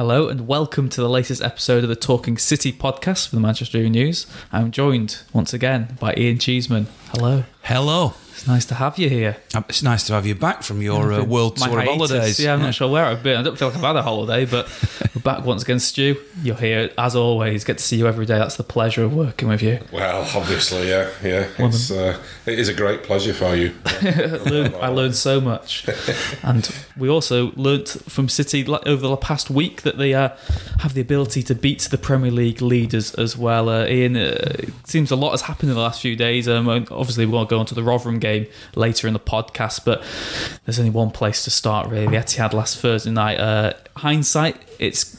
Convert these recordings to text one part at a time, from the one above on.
Hello and welcome to the latest episode of the Talking City podcast for the Manchester News. I'm joined once again by Ian Cheeseman. Hello. Hello. It's nice to have you here. Um, It's nice to have you back from your uh, world My tour of holidays. Yeah, I'm not sure where I've been. I don't feel like I've had a holiday, but we're back once again. Stu, you're here as always. Get to see you every day. That's the pleasure of working with you. Well, obviously, yeah, yeah. It's, uh, it is a great pleasure for you. I learned, I learned so much, and we also learnt from City over the past week that they uh, have the ability to beat the Premier League leaders as well. Uh, Ian, uh, it seems a lot has happened in the last few days. Um, obviously, we're going to go to the Rotherham game later in the podcast, but there's only one place to start really. The Etihad last Thursday night. Uh, hindsight, it's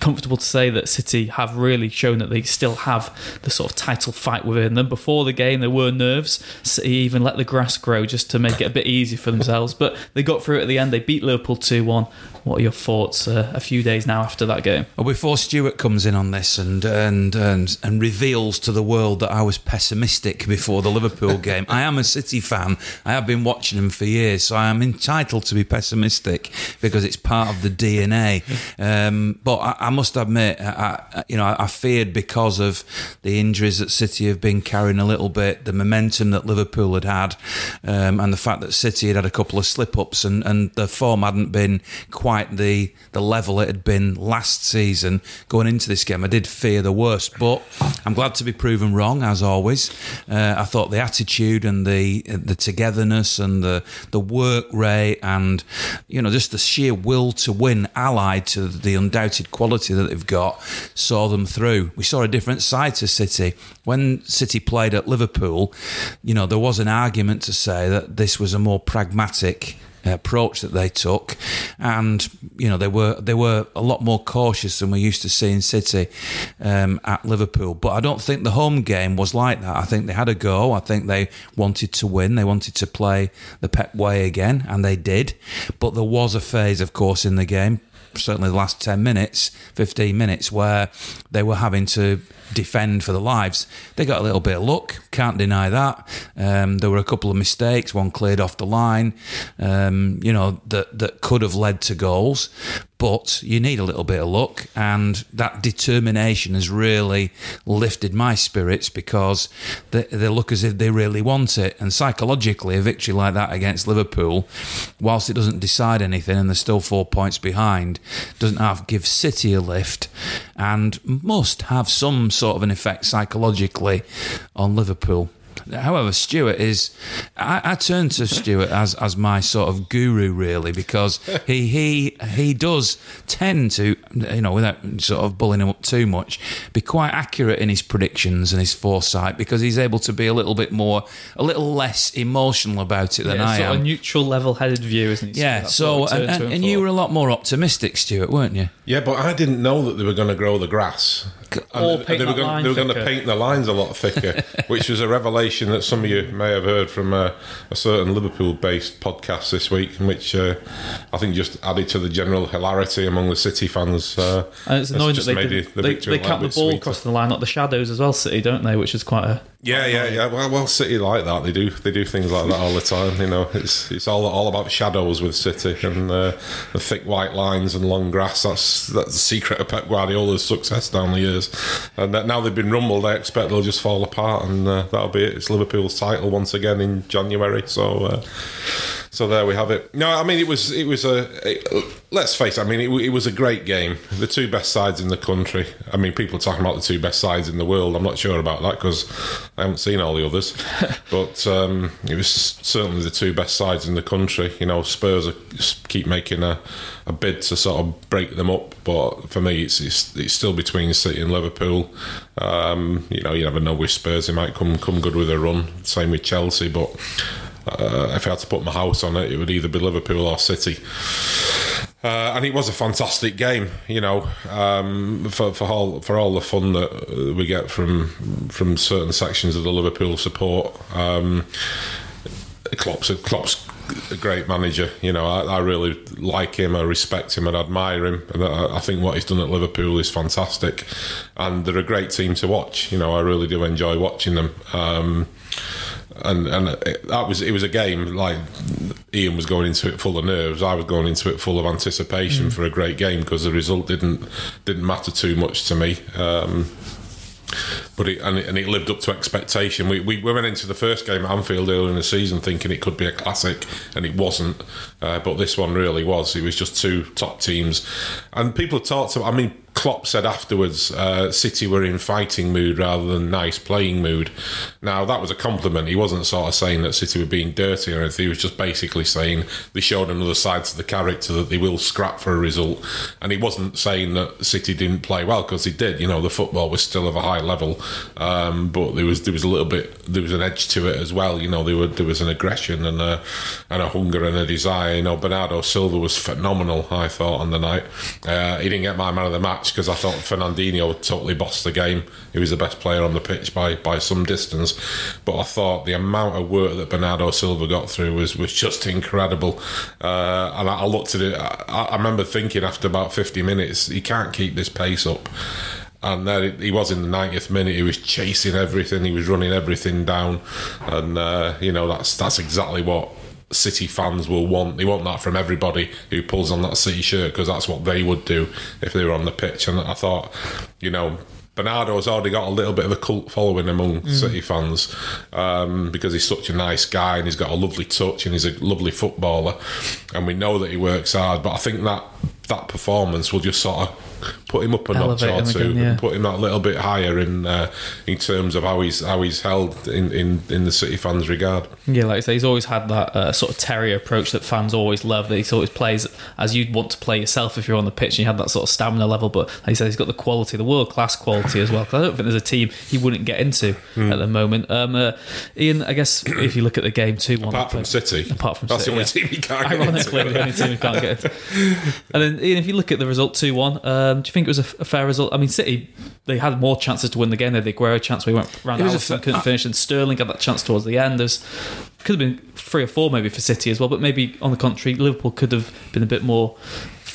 comfortable to say that City have really shown that they still have the sort of title fight within them. Before the game, there were nerves. City even let the grass grow just to make it a bit easier for themselves, but they got through it at the end. They beat Liverpool 2 1. What are your thoughts uh, a few days now after that game? Well, before Stuart comes in on this and, and and and reveals to the world that I was pessimistic before the Liverpool game, I am a City fan. I have been watching them for years, so I am entitled to be pessimistic because it's part of the DNA. Um, but I, I must admit, I, I, you know, I, feared because of the injuries that City have been carrying a little bit, the momentum that Liverpool had had, um, and the fact that City had had a couple of slip ups and, and the form hadn't been quite the the level it had been last season going into this game. I did fear the worst, but I'm glad to be proven wrong as always. Uh, I thought the attitude and the the togetherness and the the work rate and you know just the sheer will to win, allied to the undoubted quality that they've got, saw them through. We saw a different side to City when City played at Liverpool. You know there was an argument to say that this was a more pragmatic approach that they took, and you know they were they were a lot more cautious than we used to see in City um, at Liverpool. But I don't think the home game was like that. I think they had a go. I think they wanted to win. They wanted to play the Pep way again, and they did. But there was a phase, of course, in the game. Certainly, the last 10 minutes, 15 minutes, where they were having to defend for their lives. They got a little bit of luck, can't deny that. Um, there were a couple of mistakes, one cleared off the line, um, you know, that, that could have led to goals. But you need a little bit of luck, and that determination has really lifted my spirits because they, they look as if they really want it. And psychologically, a victory like that against Liverpool, whilst it doesn't decide anything and they're still four points behind, doesn't have give City a lift and must have some sort of an effect psychologically on Liverpool. However, Stuart is. I, I turn to Stuart as as my sort of guru, really, because he he he does tend to, you know, without sort of bullying him up too much, be quite accurate in his predictions and his foresight because he's able to be a little bit more, a little less emotional about it than Yeah, I sort am. of a neutral, level-headed view, isn't it? yeah. That's So and, and, and you were a lot more optimistic, Stuart, weren't you? Yeah, but I didn't know that they were going to grow the grass. And Or they- paint they were going, line they were going to paint the lines a lot thicker, which was a revelation that some of you may have heard from a, a certain Liverpool-based podcast this week, which uh, I think just added to the general hilarity among the City fans. Uh, And it's annoying that they, made did, the- the they, victory they a count the ball bit across the line, not the shadows as well, City, don't they? Which is quite a Yeah, yeah, yeah. Well, well, City like that. They do, they do things like that all the time. You know, it's it's all all about shadows with City and uh, the thick white lines and long grass. That's that's the secret of Pep Guardiola's success down the years. And that now they've been rumbled, I expect they'll just fall apart, and uh, that'll be it. It's Liverpool's title once again in January. So. Uh, so there we have it. No, I mean it was it was a. Let's face it. I mean it, it was a great game. The two best sides in the country. I mean people are talking about the two best sides in the world. I'm not sure about that because I haven't seen all the others. but um, it was certainly the two best sides in the country. You know, Spurs are, keep making a, a bid to sort of break them up. But for me, it's it's, it's still between City and Liverpool. Um, you know, you never know with Spurs. They might come come good with a run. Same with Chelsea, but. Uh, if I had to put my house on it, it would either be Liverpool or City. Uh, and it was a fantastic game, you know, um, for for all for all the fun that we get from from certain sections of the Liverpool support. Um, Klopp's a, Klopp's a great manager. You know, I, I really like him. I respect him and admire him. And I, I think what he's done at Liverpool is fantastic. And they're a great team to watch. You know, I really do enjoy watching them. Um, and and that was it was a game like Ian was going into it full of nerves. I was going into it full of anticipation for a great game because the result didn't didn't matter too much to me. Um, but it, and, it, and it lived up to expectation. We, we, we went into the first game at Anfield earlier in the season thinking it could be a classic, and it wasn't. Uh, but this one really was. It was just two top teams, and people have talked about. I mean, Klopp said afterwards, uh, City were in fighting mood rather than nice playing mood. Now that was a compliment. He wasn't sort of saying that City were being dirty or anything. He was just basically saying they showed another side to the character that they will scrap for a result. And he wasn't saying that City didn't play well because he did. You know, the football was still of a high level, um, but there was there was a little bit there was an edge to it as well. You know, there were there was an aggression and a and a hunger and a desire. You know, Bernardo Silva was phenomenal. I thought on the night. Uh, he didn't get my man of the match because I thought Fernandinho totally bossed the game. He was the best player on the pitch by by some distance. But I thought the amount of work that Bernardo Silva got through was was just incredible. Uh, and I, I, looked at it. I, I remember thinking after about 50 minutes, he can't keep this pace up and then he was in the 90th minute. He was chasing everything. He was running everything down, and uh, you know that's that's exactly what City fans will want. They want that from everybody who pulls on that City shirt because that's what they would do if they were on the pitch. And I thought, you know, Bernardo's already got a little bit of a cult following among mm. City fans um, because he's such a nice guy and he's got a lovely touch and he's a lovely footballer, and we know that he works hard. But I think that that performance will just sort of put him up a notch or two, again, yeah. and put him that little bit higher in uh, in terms of how he's how he's held in, in, in the City fans' regard. Yeah, like I say, he's always had that uh, sort of terrier approach that fans always love. That he always plays as you'd want to play yourself if you're on the pitch, and you had that sort of stamina level. But like I said, he's got the quality, the world class quality as well. Because I don't think there's a team he wouldn't get into mm. at the moment. Um, uh, Ian, I guess if you look at the game too, one apart from City, apart from that's City, the only yeah. team he can't Ironically, get into. the only team he can't get into. And then Ian, if you look at the result two one, um, do you think it was a, a fair result. I mean, City they had more chances to win the game. They had the Aguero chance where he went round Alisson, f- couldn't finish, and Sterling got that chance towards the end. There's could have been three or four maybe for City as well, but maybe on the contrary, Liverpool could have been a bit more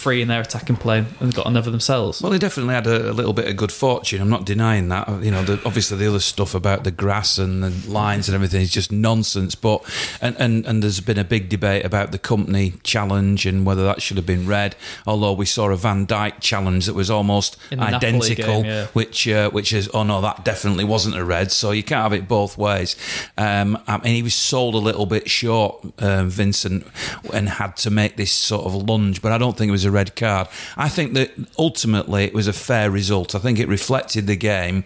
free in their attacking play and got another themselves. Well, they definitely had a, a, little bit of good fortune. I'm not denying that. You know, the, obviously the other stuff about the grass and the lines and everything is just nonsense. But and, and and there's been a big debate about the Kompany challenge and whether that should have been red. Although we saw a Van Dijk challenge that was almost identical, game, yeah. which uh, which is oh no, that definitely wasn't a red. So you can't have it both ways. Um, I mean, he was sold a little bit short, uh, Vincent, and had to make this sort of lunge. But I don't think it was a red card. I think that ultimately it was a fair result. I think it reflected the game,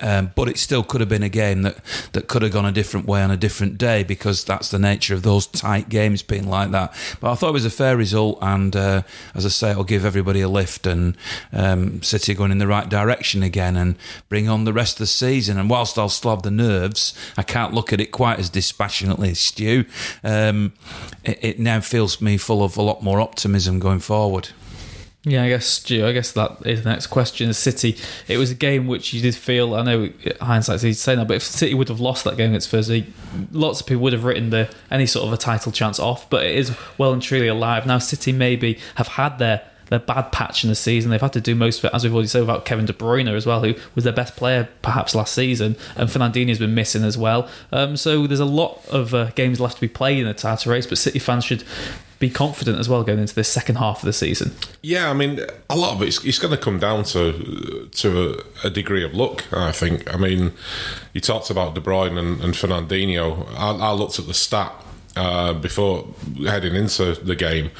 um, but it still could have been a game that, that could have gone a different way on a different day because that's the nature of those tight games being like that. But I thought it was a fair result, and uh, as I say, it'll give everybody a lift and um, City going in the right direction again and bring on the rest of the season. And whilst I'll still have the nerves, I can't look at it quite as dispassionately as Stu. Um, it, it now feels me full of a lot more optimism going forward. Yeah, I guess Stu. I guess that is the next question. City. It was a game which you did feel. I know hindsight's easy to say now, but if City would have lost that game against Thursday, lots of people would have written the any sort of a title chance off. But it is well and truly alive now. City maybe have had their their bad patch in the season. They've had to do most of it, as we've already said, about Kevin De Bruyne as well, who was their best player perhaps last season, and Fernandinho's been missing as well. Um, so there's a lot of uh, games left to be played in the title race, but City fans should be confident as well going into the second half of the season. Yeah, I mean, a lot of it's, it's going to come down to to a, a, degree of luck. I think. I mean, you talked about De Bruyne and, and Fernandinho. I, I, looked at the stat uh, before heading into the game.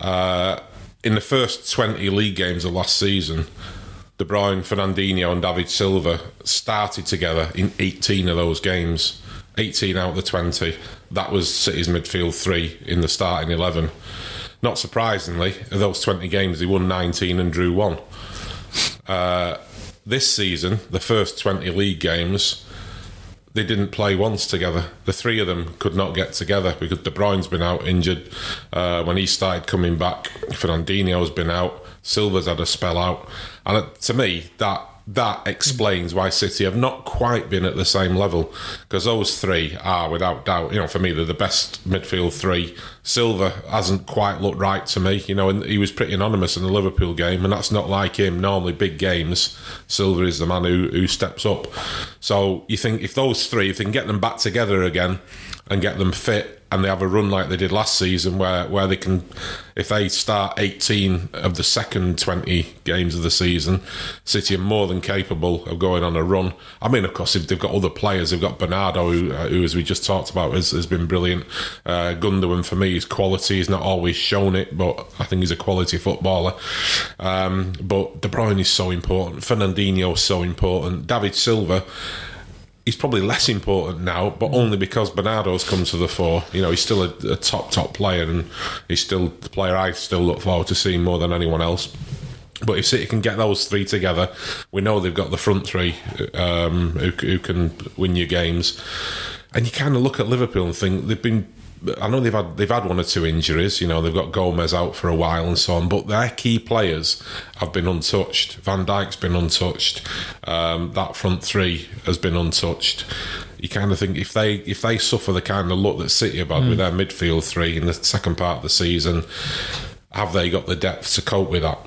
Uh, in the first twenty league games of last season, De Bruyne, Fernandinho, and David Silva started together in eighteen of those games. 18 out of the 20. That was City's midfield three in the starting 11. Not surprisingly, of those 20 games, they won 19 and drew one. Uh, this season, the first 20 league games, they didn't play once together. The three of them could not get together because De Bruyne's been out injured. Uh, when he started coming back, Fernandinho's been out. Silva's had a spell out, and uh, to me, that that explains why City have not quite been at the same level because those three are, without doubt, you know, for me, they're the best midfield three. Silva hasn't quite looked right to me, you know, and he was pretty anonymous in the Liverpool game, and that's not like him. Normally, big games, Silva is the man who, who steps up. So you think if those three, if they can get them back together again and get them fit and they have a run like they did last season where, where they can if they start 18 of the second 20 games of the season City are more than capable of going on a run. I mean of course if they've got other players they've got Bernardo who, uh, who as we just talked about has, has been brilliant. Uh, Gundogan for me his quality he's not always shown it but I think he's a quality footballer. Um, but De Bruyne is so important. Fernandinho is so important. David Silva he's probably less important now, but only because Bernardo's come to the fore. You know, he's still a, a, top top player, and he's still the player I still look forward to seeing more than anyone else. But if City can get those three together, we know they've got the front three um, who, who can win your games. And you kind of look at Liverpool and think they've been I know they've had they've had one or two injuries. You know, they've got Gomez out for a while and so on, but their key players have been untouched. Van Dijk's been untouched. Um, that front three has been untouched. You kind of think if they if they suffer the kind of luck that City have had mm. with their midfield three in the second part of the season, have they got the depth to cope with that?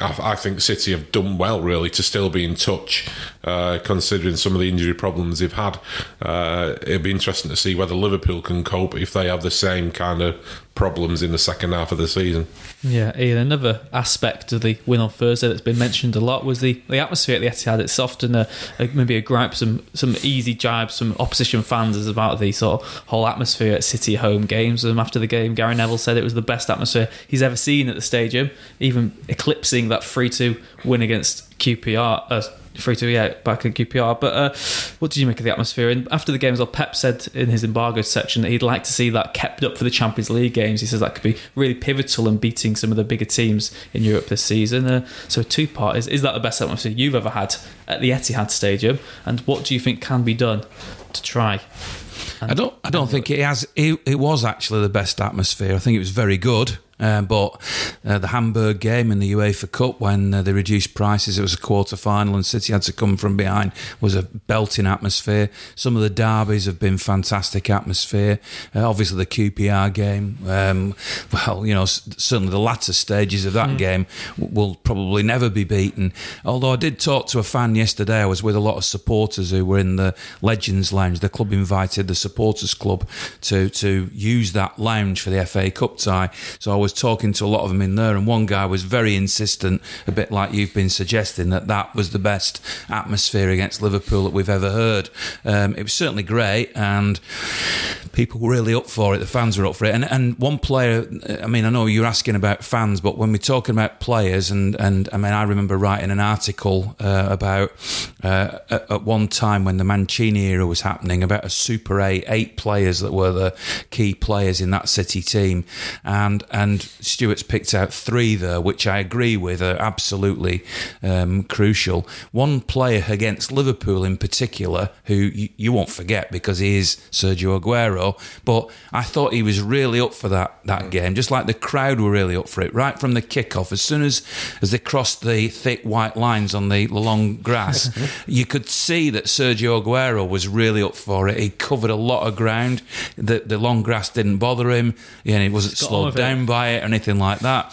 I, think City have done well, really, to still be in touch, uh, considering some of the injury problems they've had. Uh, it'd be interesting to see whether Liverpool can cope if they have the same kind of problems in the second half of the season. Yeah, Ian, another aspect of the win on Thursday that's been mentioned a lot was the, the atmosphere at the Etihad. It's often a, a, maybe a gripe, some some easy jibes from opposition fans is about the sort of whole atmosphere at City home games. And after the game, Gary Neville said it was the best atmosphere he's ever seen at the stadium, even eclipsing that 3 2 win against QPR. Uh, free to yeah back in QPR. But uh, what did you make of the atmosphere? And after the games, well, Pep said in his embargo section that he'd like to see that kept up for the Champions League games. He says that could be really pivotal in beating some of the bigger teams in Europe this season. Uh, so two part is is that the best atmosphere you've ever had at the Etihad Stadium? And what do you think can be done to try? I don't. I don't think it has. It, it was actually the best atmosphere. I think it was very good. Um, but uh, the Hamburg game in the UEFA Cup, when uh, they reduced prices, it was a quarter final and City had to come from behind, was a belting atmosphere. Some of the derbies have been fantastic atmosphere. Uh, obviously, the QPR game, um, well, you know, certainly the latter stages of that mm. game will probably never be beaten. Although I did talk to a fan yesterday, I was with a lot of supporters who were in the Legends Lounge. The club invited the supporters club to to use that lounge for the FA Cup tie. So I was was talking to a lot of them in there, and one guy was very insistent, a bit like you've been suggesting, that that was the best atmosphere against Liverpool that we've ever heard. Um, it was certainly great, and people were really up for it. The fans were up for it, and and one player. I mean, I know you're asking about fans, but when we're talking about players, and and I mean, I remember writing an article uh, about uh, at one time when the Mancini era was happening about a Super A eight players that were the key players in that City team, and and Stuart's picked out three there, which I agree with are absolutely um, crucial. One player against Liverpool in particular, who you, you, won't forget because he is Sergio Aguero, but I thought he was really up for that that game, just like the crowd were really up for it right from the kickoff. As soon as as they crossed the thick white lines on the long grass, you could see that Sergio Aguero was really up for it. He covered a lot of ground. The the long grass didn't bother him, and he wasn't slowed down by it or anything like that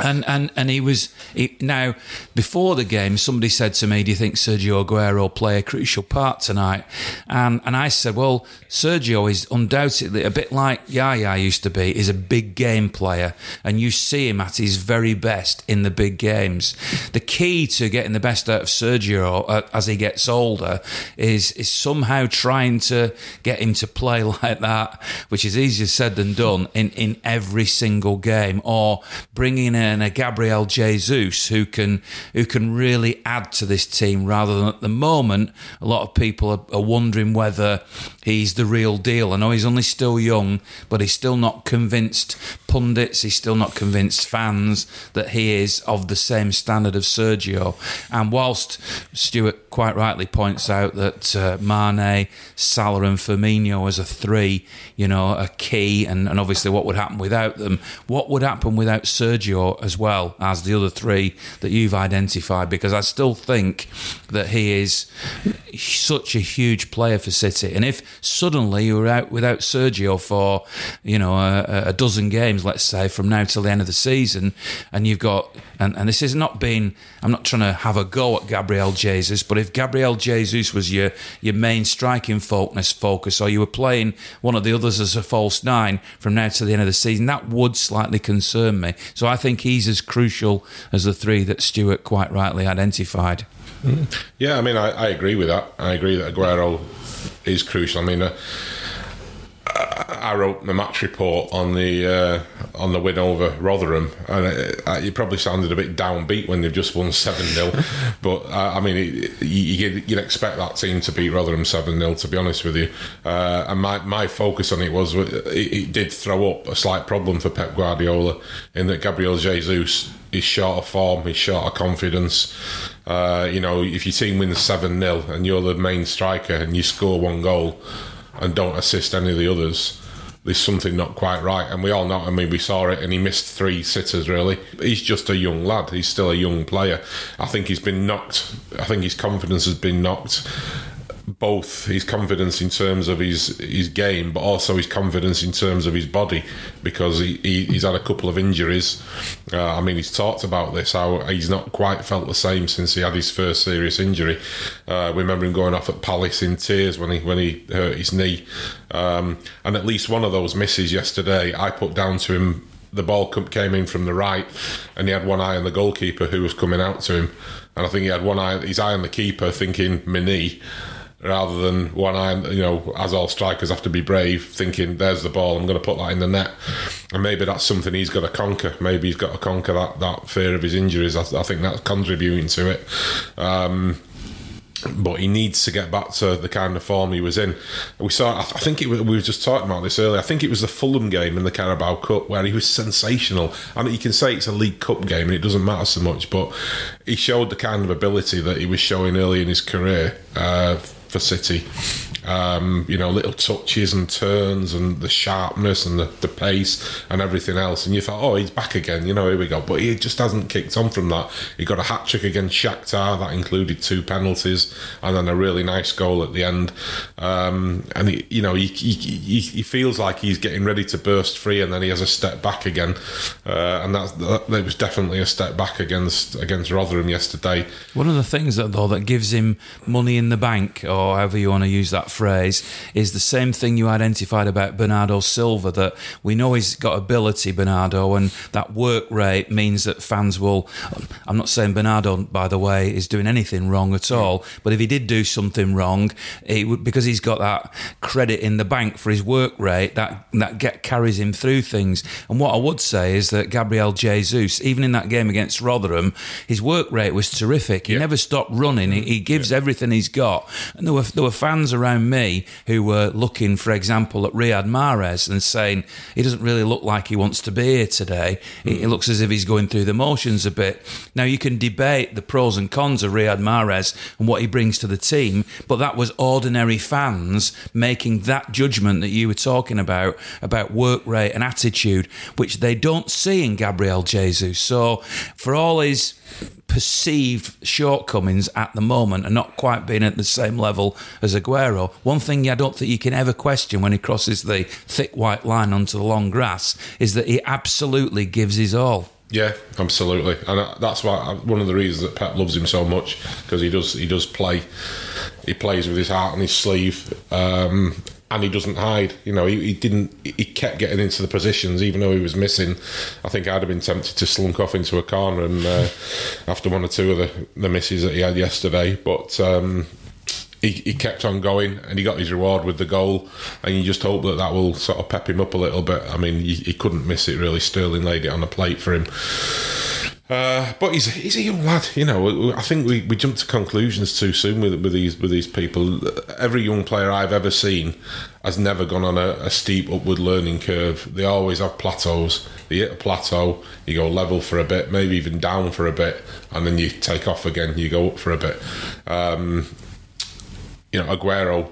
and and and he was he, now before the game. Somebody said to me, "Do you think Sergio Aguero will play a crucial part tonight?" And and I said, "Well, Sergio is undoubtedly a bit like Yaya used to be. Is a big game player, and you see him at his very best in the big games. The key to getting the best out of Sergio uh, as he gets older is is somehow trying to get him to play like that, which is easier said than done in in every single game, or bringing in and a Gabriel Jesus who can who can really add to this team rather than at the moment. A lot of people are, are wondering whether he's the real deal. I know he's only still young, but he's still not convinced pundits, he's still not convinced fans that he is of the same standard of Sergio. And whilst Stuart quite rightly points out that uh, Mane, Salah, and Firmino as a three, you know, a key, and, and obviously what would happen without them, what would happen without Sergio as well as the other three that you've identified? Because I still think that he is such a huge player for City, and if suddenly you were out without Sergio for, you know, a, a dozen games, let's say, from now till the end of the season, and you've got, and, and this is not being, I'm not trying to have a go at Gabriel Jesus, but if Gabriel Jesus was your your main striking focus, focus, or you were playing one of the others as a false nine from now to the end of the season, that would slightly concern me. So I think he's as crucial as the three that Stuart quite rightly identified. Yeah, I mean, I, I agree with that. I agree that Aguero is crucial. I mean, uh, I wrote the match report on the uh, on the win over Rotherham, and it, it, probably sounded a bit downbeat when they've just won seven 0 But uh, I mean, it, you, would expect that team to beat Rotherham seven 0 To be honest with you, uh, and my, my focus on it was it, it did throw up a slight problem for Pep Guardiola in that Gabriel Jesus is short of form, he's short of confidence. Uh, you know, if your team wins seven 0 and you're the main striker and you score one goal and don't assist any of the others, there's something not quite right. And we all know, I mean, we saw it, and he missed three sitters, really. He's just a young lad. He's still a young player. I think he's been knocked, I think his confidence has been knocked both his confidence in terms of his his game, but also his confidence in terms of his body, because he, he he's had a couple of injuries. Uh, I mean, he's talked about this how he's not quite felt the same since he had his first serious injury. Uh, remember him going off at Palace in tears when he when he hurt his knee, um, and at least one of those misses yesterday, I put down to him. The ball came in from the right, and he had one eye on the goalkeeper who was coming out to him, and I think he had one eye, his eye on the keeper, thinking my knee rather than one eye, you know, as all strikers have to be brave, thinking, there's the ball, I'm going to put that in the net. And maybe that's something he's got to conquer. Maybe he's got to conquer that, that fear of his injuries. I, I think that's contributing to it. Um, but he needs to get back to the kind of form he was in. We saw, I think it, we were just talking about this earlier. I think it was the Fulham game in the Carabao Cup where he was sensational. And you can say it's a League Cup game and it doesn't matter so much, but he showed the kind of ability that he was showing early in his career. Uh, for City. Um, you know, little touches and turns and the sharpness and the, the, pace and everything else. And you thought, oh, he's back again. You know, here we go. But he just hasn't kicked on from that. He got a hat trick against Shakhtar that included two penalties and then a really nice goal at the end. Um, and he, you know, he, he, he, feels like he's getting ready to burst free, and then he has a step back again. Uh, and that, that was definitely a step back against against Rotherham yesterday. One of the things that though that gives him money in the bank, or however you want to use that phrase, is the same thing you identified about Bernardo Silva that we know he's got ability, Bernardo, and that work rate means that fans will. I'm not saying Bernardo, by the way, is doing anything wrong at all, but if he did do something wrong, it would, because he's got that credit in the bank for his work rate, that that get, carries him through things. And what I would say is that Gabriel Jesus, even in that game against Rotherham, his work rate was terrific. He never stopped running. He, he gives everything he's got. And there were there were fans around me who were looking, for example, at Riyad Mahrez and saying he doesn't really look like he wants to be here today. Mm. It looks as if he's going through the motions a bit. Now you can debate the pros and cons of Riyad Mahrez and what he brings to the team, but that was ordinary fans making that judgment that you were talking about about work rate and attitude, which they don't see in Gabriel Jesus. So for all his perceived shortcomings at the moment and not quite being at the same level as Aguero. One thing I don't think you can ever question when he crosses the thick white line onto the long grass is that he absolutely gives his all. Yeah, absolutely, and that's why one of the reasons that Pep loves him so much because he does he does play, he plays with his heart on his sleeve, um, and he doesn't hide. You know, he, he, didn't. He kept getting into the positions, even though he was missing. I think I'd have been tempted to slunk off into a corner and uh, after one or two of the, the misses that he had yesterday, but. Um, he, he kept on going and he got his reward with the goal and you just hope that that will sort of pep him up a little bit I mean he, he couldn't miss it really Sterling laid it on the plate for him uh, but he's he's a young lad, you know. I think we, we jump to conclusions too soon with with these with these people. Every young player I've ever seen has never gone on a, a steep upward learning curve. They always have plateaus. They hit a plateau, you go level for a bit, maybe even down for a bit, and then you take off again. You go up for a bit. Um, you know, Aguero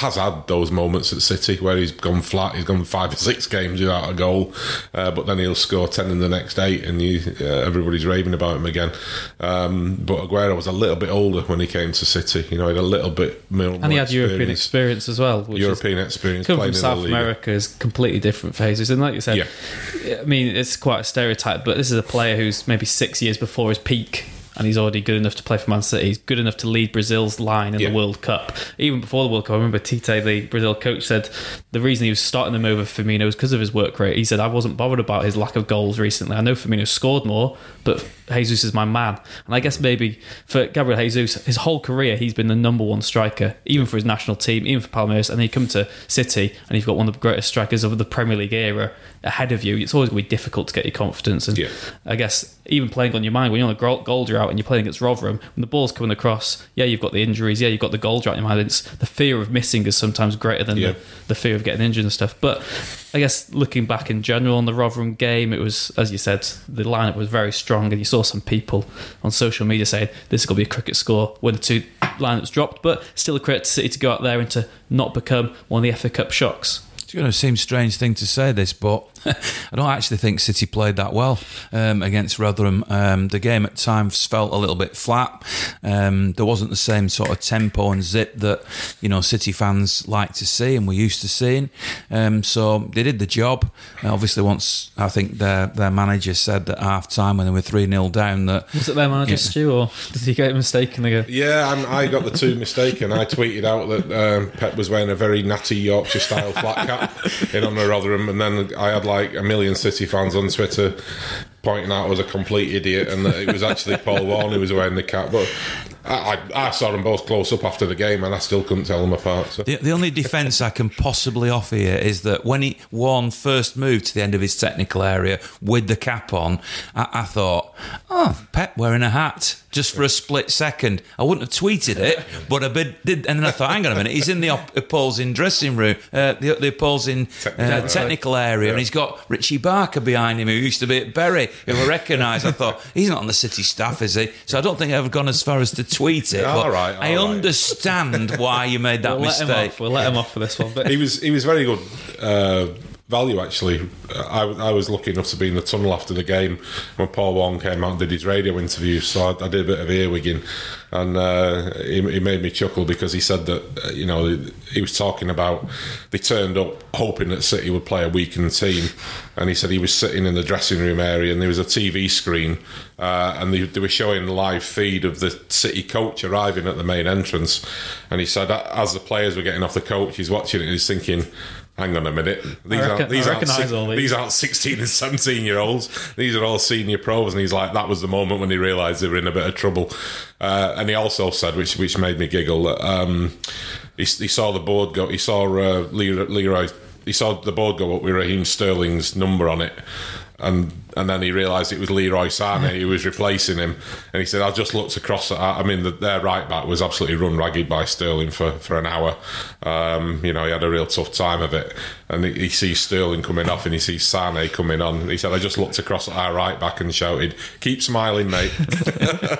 has had those moments at City where he's gone flat. He's gone five or six games without a goal, uh, but then he'll score ten in the next eight, and you, uh, everybody's raving about him again. Um, but Aguero was a little bit older when he came to City. You know, he had a little bit more. and he had European experience as well. Which European is, experience. Coming from in South America is completely different phases, and like you said, Yeah. I mean, it's quite a stereotype, but this is a player who's maybe six years before his peak. And he's already good enough to play for Man City. He's good enough to lead Brazil's line in Yeah. the World Cup. Even before the World Cup, I remember Tite, the Brazil coach, said the reason he was starting them over Firmino was because of his work rate. He said, I wasn't bothered about his lack of goals recently. I know Firmino scored more, but Jesus is my man. And I guess maybe for Gabriel Jesus, his whole career, he's been the number one striker, even for his national team, even for Palmeiras. And then you come to City, and he's got one of the greatest strikers of the Premier League era ahead of you. It's always going to be difficult to get your confidence. And Yeah. I guess even playing on your mind when you're on a goal, goal drought and you're playing against Rotherham, when the ball's coming across, yeah, you've got the injuries, yeah, you've got the goal drought in your mind. It's the fear of missing is sometimes greater than Yeah. the, the fear of getting injured and stuff. But I guess looking back in general on the Rotherham game, it was, as you said, the lineup was very strong, and you saw some people on social media saying this is going to be a cricket score when the two lineups dropped. But still, a credit to City to go out there and to not become one of the FA Cup shocks. It's going to seem strange thing to say this, but I don't actually think City played that well um, against Rotherham. Um, the game at times felt a little bit flat. Um, there wasn't the same sort of tempo and zip that you know City fans like to see and we're used to seeing. Um, so they did the job. Uh, obviously, once I think their their manager said at half time when they were three 0 down that Was it their manager, Yeah. Stu, or did he get mistaken again? Yeah, I'm, I got the two mistaken. I tweeted out that um, Pep was wearing a very natty Yorkshire style flat cap in honour of Rotherham, and then I had like a million City fans on Twitter pointing out I was a complete idiot and that it was actually Paul Warne who was wearing the cap. But I, I, I saw them both close up after the game, and I still couldn't tell them apart. So. The, the only defence I can possibly offer here is that when he Warne first moved to the end of his technical area with the cap on, I, I thought, oh, Pep wearing a hat. Just for a split second, I wouldn't have tweeted it, but I bit, did. And then I thought, hang on a minute, he's in the op- opposing dressing room, uh, the, the opposing uh, technical area, and he's got Richie Barker behind him, who used to be at Bury, who I recognise. I thought he's not on the City staff, is he? So I don't think I've gone as far as to tweet it. All but right, all I right. understand why you made that We'll let him mistake. off. We'll let him off for this one. But he was he was very good uh, value actually. I, I was lucky enough to be in the tunnel after the game when Paul Warne came out and did his radio interview. So I, I did a bit of earwigging, and uh, he, he made me chuckle because he said that uh, you know he was talking about they turned up hoping that City would play a weakened team, and he said he was sitting in the dressing room area and there was a TV screen, uh, and they, they were showing live feed of the City coach arriving at the main entrance, and he said as the players were getting off the coach, he's watching it and he's thinking. Hang on a minute. These reckon- aren't these aren't, si- these. these aren't sixteen and seventeen year olds. These are all senior pros, and he's like, that was the moment when he realised they were in a bit of trouble. Uh, and he also said, which which made me giggle, that um, he, he saw the board go. He saw uh, Leroy, Leroy. He saw the board go up with Raheem Sterling's number on it. And and then he realised it was Leroy Sané who was replacing him. And he said, I just looked across at I mean, the, their right back was absolutely run ragged by Sterling for, for an hour. Um, you know, he had a real tough time of it. And he, he sees Sterling coming off and he sees Sané coming on. He said, I just looked across at our right back and shouted, Keep smiling, mate.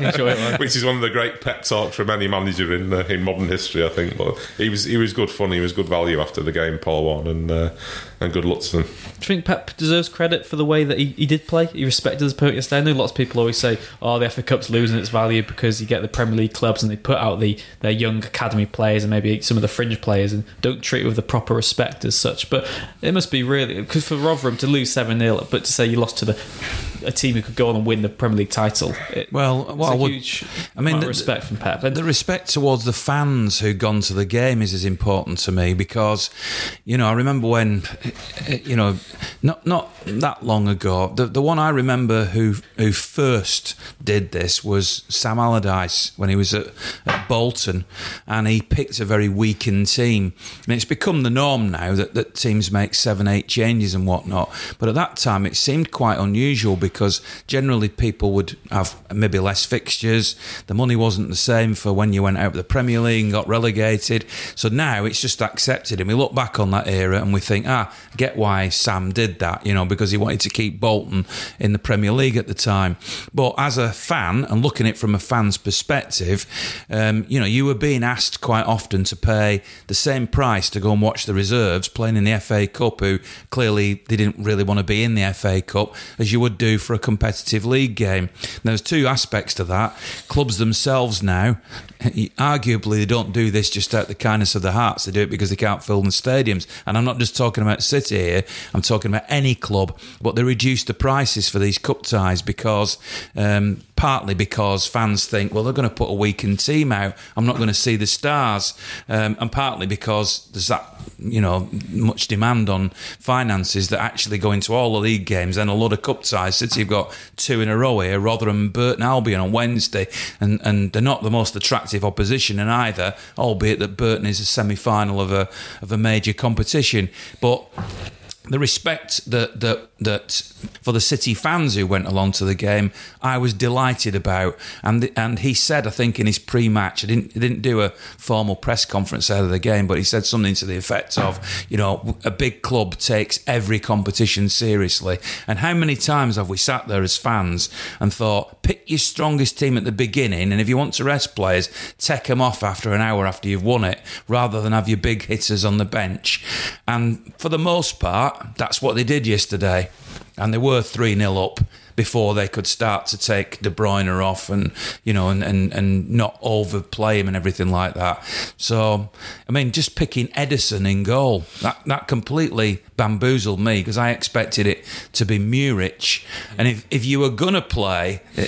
enjoy it, man. Which is one of the great pep talks from any manager in uh, in modern history, I think. But he was he was good fun. He was good value after the game, Paul Warne, and uh, and good luck to them. Do you think Pep deserves credit for the way that he, he did play? He respected his. I know lots of people always say, "Oh, the FA Cup's losing its value because you get the Premier League clubs and they put out the their young academy players and maybe some of the fringe players and don't treat it with the proper respect as such." But it must be really because for Rotherham to lose seven 0 but to say you lost to the a team who could go on and win the Premier League title. It, Well, it's what would- huge I mean, the- respect from Pep. And the respect towards the fans who've gone to the game is as important to me because, you know, I remember when, you know, not not that long ago, the the one I remember who who first did this was Sam Allardyce when he was at, at Bolton, and he picked a very weakened team, and it's become the norm now that that teams make seven eight changes and whatnot. But at that time, it seemed quite unusual because generally people would have maybe less fixtures. The money wasn't the same for when you went out of the Premier League and got relegated. So now it's just accepted. And we look back on that era and we think, ah, get why Sam did that, you know, because he wanted to keep Bolton in the Premier League at the time. But as a fan and looking at it from a fan's perspective, um, you know, you were being asked quite often to pay the same price to go and watch the reserves playing in the FA Cup, who clearly they didn't really want to be in the FA Cup, as you would do for a competitive league game. And there's two aspects to that. Clubs themselves now, arguably, they don't do this just out of the kindness of their hearts. They do it because they can't fill the stadiums. And I'm not just talking about City here. I'm talking about any club. But they reduce the prices for these cup ties because. Um, partly because fans think, well, they're going to put a weakened team out. I'm not going to see the stars, um, and partly because there's that you know much demand on finances that actually go into all the league games and a lot of cup ties. City have got two in a row here, Rotherham Burton Albion on Wednesday, and and they're not the most attractive opposition in either, albeit that Burton is a semi-final of a of a major competition, but the respect that that that for the City fans who went along to the game, I was delighted about. And and he said, I think in his pre-match, I didn't he didn't do a formal press conference out of the game, but he said something to the effect of, you know, a big club takes every competition seriously. And how many times have we sat there as fans and thought, pick your strongest team at the beginning, and if you want to rest players, take them off after an hour after you've won it, rather than have your big hitters on the bench. And for the most part, that's what they did yesterday. And they were 3 0 up before they could start to take De Bruyne off and, you know, and, and, and not overplay him and everything like that. So, I mean, just picking Ederson in goal, that, that completely bamboozled me because I expected it to be Muric. And if, if you were going to play eh,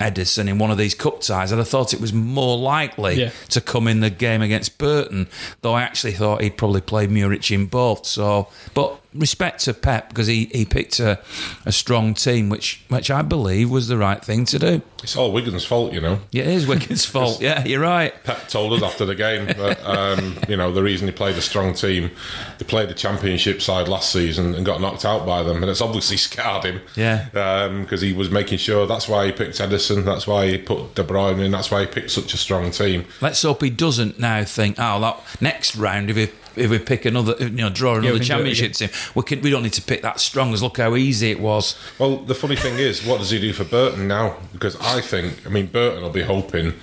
Ederson in one of these cup ties, I'd have thought it was more likely Yeah. to come in the game against Burton, though I actually thought he'd probably play Muric in both. So, but respect to Pep because he, he picked a, a strong team, which which I believe was the right thing to do. It's all Wigan's fault, you know. Yeah, it is Wigan's fault. Yeah, you're right. Pep told us after the game that um, you know the reason he played a strong team, they played the championship side last season and got knocked out by them, and it's obviously scarred him. Yeah. because he was making sure. That's why he picked Ederson. That's why he put De Bruyne in. That's why he picked such a strong team. Let's hope he doesn't now think, oh, that next round if we if we pick another, you know, draw another can do it championship team, we can we don't need to pick that strong. As look how easy it was. Well, the funny thing is, what does he do for Burton now? Because I think, I mean, Burton will be hoping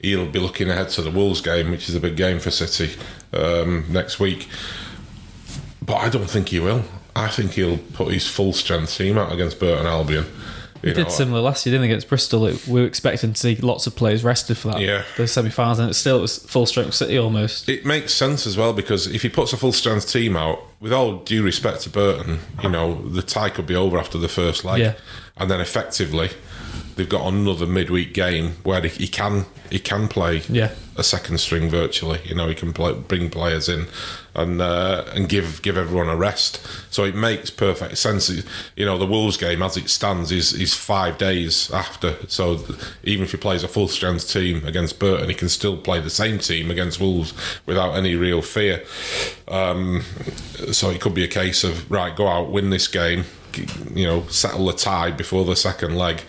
he'll be looking ahead to the Wolves game, which is a big game for City um, next week. But I don't think he will. I think he'll put his full strength team out against Burton Albion. We did know, similar last year, didn't we, against Bristol? It, we were expecting to see lots of players rested for that. Yeah. The semi-finals, and it still it was full strength City almost. It makes sense as well because if he puts a full strength team out, with all due respect to Burton, you know, the tie could be over after the first leg. Yeah. And then effectively, they've got another midweek game where he, he can he can play Yeah. a second string virtually. You know, he can play, bring players in and uh, and give give everyone a rest. So it makes perfect sense. You know, the Wolves game as it stands is is five days after. So even if he plays a full strength team against Burton, he can still play the same team against Wolves without any real fear. Um, so it could be a case of right, go out, win this game, you know, settle the tie before the second leg.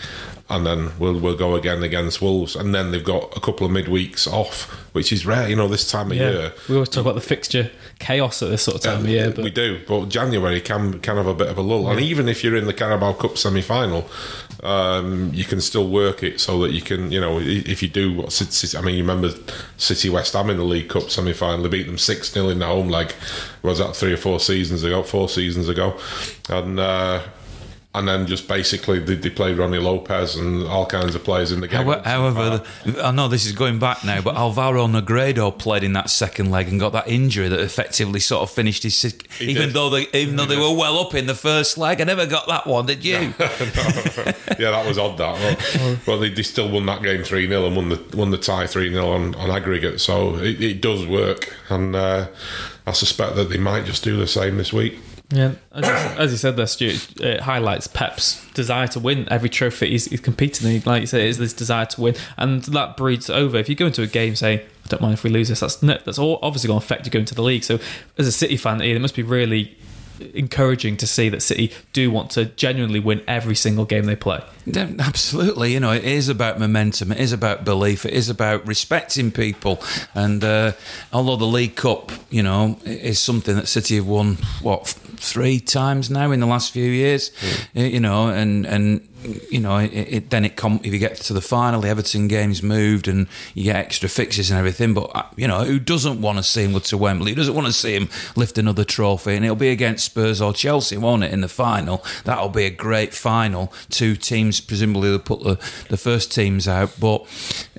And then we'll we'll go again against Wolves, and then they've got a couple of midweeks off, which is rare, you know, this time of Yeah. year. We always talk about the fixture chaos at this sort of time of year, but we do, but January can can have a bit of a lull, and even if you're in the Carabao Cup semi-final, um, you can still work it so that you can, you know, if you do what City, I mean, you remember City West Ham in the League Cup semi-final, they beat them six 0 in the home leg. Was that three or four seasons ago? Four seasons ago, and. Uh, and then just basically they, they played Rony Lopes and all kinds of players in the game. However, the, I know this is going back now, but Alvaro Negredo played in that second leg and got that injury that effectively sort of finished his. He even did. though they, even though they were well up in the first leg, I never got that one. Did you? yeah, that was odd. That well, well they, they still won that game three 0 and won the won the tie three 0 on, on aggregate. So it, it does work, and uh, I suspect that they might just do the same this week. Yeah, as, you- as you said there, Stuart, it highlights Pep's desire to win every trophy he's, he's competing in. Like you it is this desire to win, and that breeds over. If you go into a game saying, "I don't mind if we lose this," that's that's all obviously going to affect you going to the league. So, as a City fan, it must be really encouraging to see that City do want to genuinely win every single game they play. Absolutely, you know, it is about momentum, it is about belief, it is about respecting people. And uh, although the League Cup, you know, is something that City have won, what, three times now in the last few years, Uh, you know, and, and you know, it, it, then it com- if you get to the final, the Everton game's moved and you get extra fixes and everything. But, uh, you know, who doesn't want to see him go to Wembley? Who doesn't want to see him lift another trophy? And it'll be against Spurs or Chelsea, won't it, in the final? That'll be a great final. Two teams, presumably, they'll put the, the first teams out. But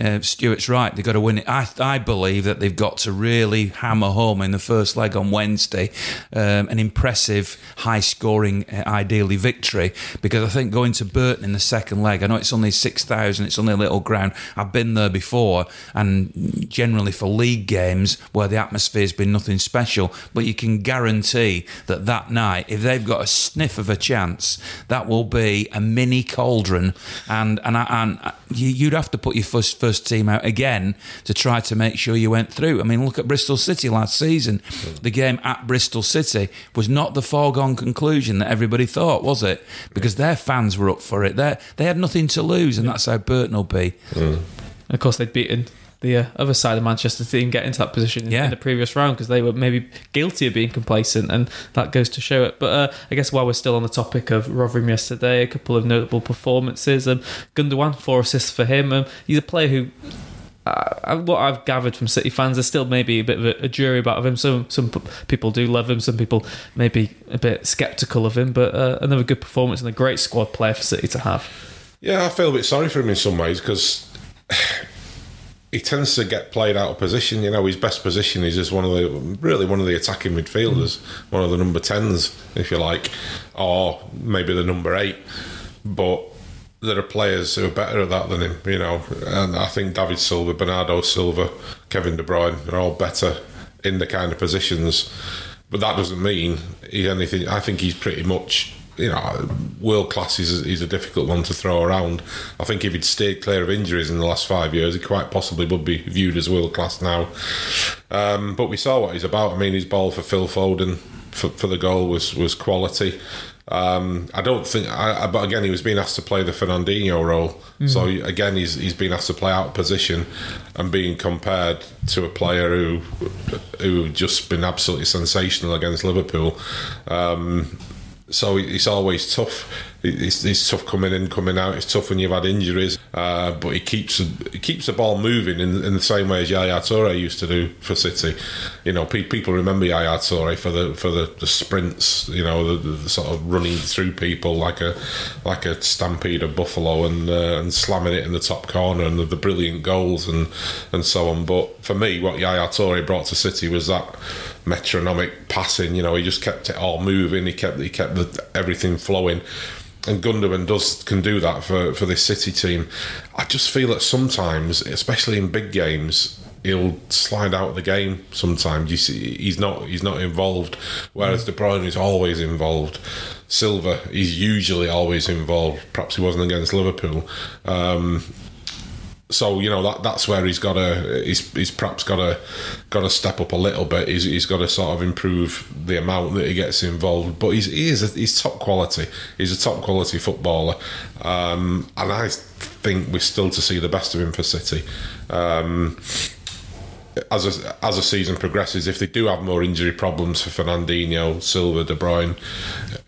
uh, Stuart's right, they've got to win it. I, I believe that they've got to really hammer home in the first leg on Wednesday um, an impressive, high scoring, uh, ideally victory. Because I think going to Burton in the second leg, I know it's only 6,000, it's only a little ground. I've been there before, and generally for league games where the atmosphere's been nothing special, but you can guarantee that that night, if they've got a sniff of a chance, that will be a mini cauldron, and and, I, and you'd have to put your first first team out again to try to make sure you went through. I mean, look at Bristol City last season. Mm. The game at Bristol City was not the foregone conclusion that everybody thought, was it? Because their fans were up for it. They they had nothing to lose, and that's how Burton will be. And of course, they'd beaten the uh, other side of Manchester team get into that position in, Yeah. in the previous round because they were maybe guilty of being complacent, and that goes to show it. But uh, I guess while we're still on the topic of Rotherham yesterday, a couple of notable performances. Um, Gundogan, four assists for him. Um, he's a player who. Uh, what I've gathered from City fans, there's still maybe a bit of a, a jury about him. Some some p- people do love him, some people maybe a bit sceptical of him. But uh, another good performance and a great squad player for City to have. Yeah, I feel a bit sorry for him in some ways because he tends to get played out of position. You know, his best position is as one of the really one of the attacking midfielders, one of the number tens, if you like, or maybe the number eight. But there are players who are better at that than him. You know, and I think David Silva, Bernardo Silva, Kevin De Bruyne are all better in the kind of positions. But that doesn't mean he's anything. I think he's pretty much you know, world class is, is a difficult one to throw around. I think if he'd stayed clear of injuries in the last five years, he quite possibly would be viewed as world class now. Um, but we saw what he's about. I mean, his ball for Phil Foden for, for the goal was was quality. Um, I don't think, I, but again, he was being asked to play the Fernandinho role. So again, he's he's been asked to play out of position and being compared to a player who who just been absolutely sensational against Liverpool. Um, so it's always tough. It's, it's tough coming in, coming out. It's tough when you've had injuries. Uh, but he keeps he keeps the ball moving in, in the same way as Yaya Toure used to do for City. You know, pe- people remember Yaya Toure for the for the, the sprints. You know, the, the sort of running through people like a like a stampede of buffalo and uh, and slamming it in the top corner and the, the brilliant goals and and so on. But for me, what Yaya Toure brought to City was that metronomic passing. You know, he just kept it all moving. He kept he kept the, everything flowing. And Gundogan does can do that for, for this City team. I just feel that sometimes, especially in big games, he'll slide out of the game. Sometimes you see he's not he's not involved, whereas De Bruyne is always involved. Silva he's usually always involved. Perhaps he wasn't against Liverpool. Um, so you know that that's where he's got to he's, he's perhaps got to got to step up a little bit. He's, he's got to sort of improve the amount that he gets involved. But he's he is a, he's top quality. He's a top quality footballer, um, and I think we're still to see the best of him for City. Um, as a, as a season progresses, if they do have more injury problems for Fernandinho, Silva, De Bruyne,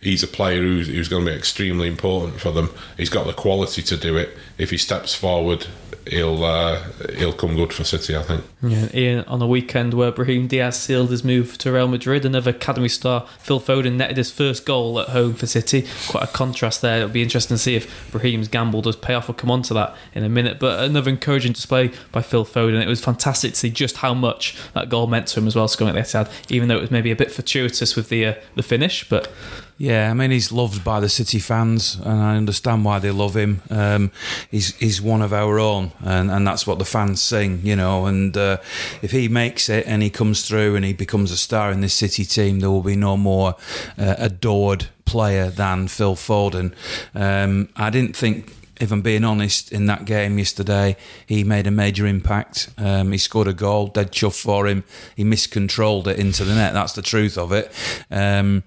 he's a player who's, who's going to be extremely important for them. He's got the quality to do it. If he steps forward, he'll uh, he'll come good for City, I think. Yeah, Ian, on a weekend where Brahim Diaz sealed his move to Real Madrid, another academy star Phil Foden netted his first goal at home for City. Quite a contrast there. It'll be interesting to see if Brahim's gamble does pay off. We'll come on to that in a minute. But another encouraging display by Phil Foden. It was fantastic to see just how much that goal meant to him as well, scoring at the Etihad, even though it was maybe a bit fortuitous with the uh, the finish. But Yeah, I mean he's loved by the City fans, and I understand why they love him. Um, he's he's one of our own, and, and that's what the fans sing, you know. And uh, if he makes it and he comes through and he becomes a star in this City team, there will be no more uh, adored player than Phil Foden. Um, I didn't think if I'm being honest, in that game yesterday, he made a major impact. Um, he scored a goal, dead chuff for him. He miscontrolled it into the net. That's the truth of it. Um,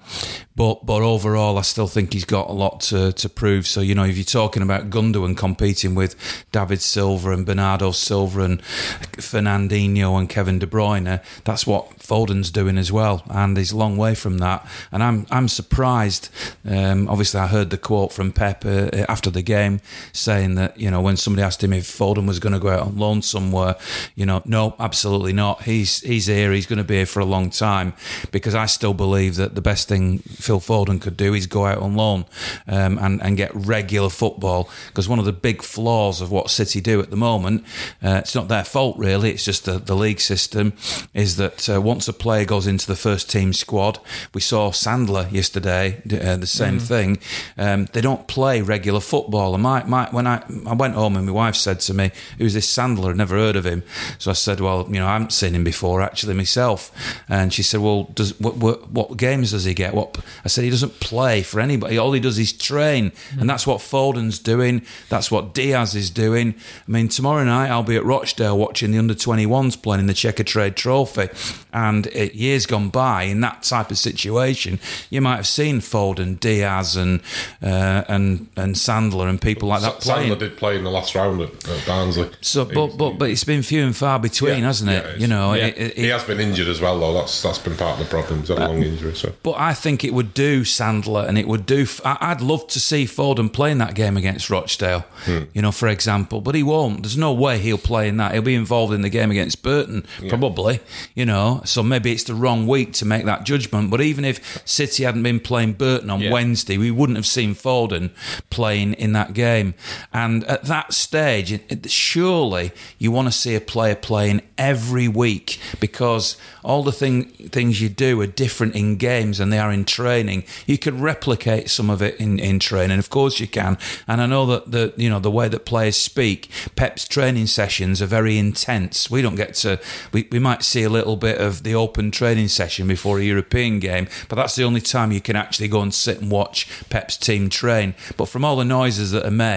but but overall, I still think he's got a lot to, to prove. So you know, if you're talking about Gundogan competing with David Silva and Bernardo Silva and Fernandinho and Kevin De Bruyne, that's what Foden's doing as well, and he's a long way from that. And I'm I'm surprised. Um, obviously, I heard the quote from Pep uh, after the game saying that you know when somebody asked him if Foden was going to go out on loan somewhere, you know, no, absolutely not. He's he's here. He's going to be here for a long time because I still believe that the best thing Phil Foden could do is go out on loan um, and and get regular football. Because one of the big flaws of what City do at the moment, uh, it's not their fault really. It's just the, the league system is that uh, once a player goes into the first team squad, we saw Sandler yesterday, uh, the same thing. Um, they don't play regular football. And my, my when I I went home and my wife said to me, "Who's this Sandler? I'd never heard of him." So I said, "Well, you know, I haven't seen him before actually myself." And she said, "Well, does what what, what games does he get?" What I said, he doesn't play for anybody. All he does is train, and that's what Foden's doing. That's what Diaz is doing. I mean, tomorrow night I'll be at Rochdale watching the under 21s playing in the Checkatrade Trophy, and it, years gone by in that type of situation, you might have seen Foden, Diaz, and uh, and and Sandler and people like that playing. Sandler did play in the last round at, at Barnsley. So, but but but it's been few and far between, Yeah, hasn't it? yeah, you know, yeah. it- it- he has been injured as well, though. That's that's been part of the problem. He's had a long injury. So But I think it would do Sandler and it would do. I- I'd love to see Foden playing that game against Rochdale, hmm. you know, for example. But he won't. There's no way he'll play in that. He'll be involved in the game against Burton, probably, you know. So maybe it's the wrong week to make that judgment. But even if City hadn't been playing Burton on Yeah. Wednesday, we wouldn't have seen Foden playing in that game. And at that stage, surely you want to see a player playing every week because all the thing, things you do are different in games than they are in training. You can replicate some of it in, in training, of course you can. And I know that the you know the way that players speak, Pep's training sessions are very intense. We don't get to we, we might see a little bit of the open training session before a European game, but that's the only time you can actually go and sit and watch Pep's team train. But from all the noises that are made,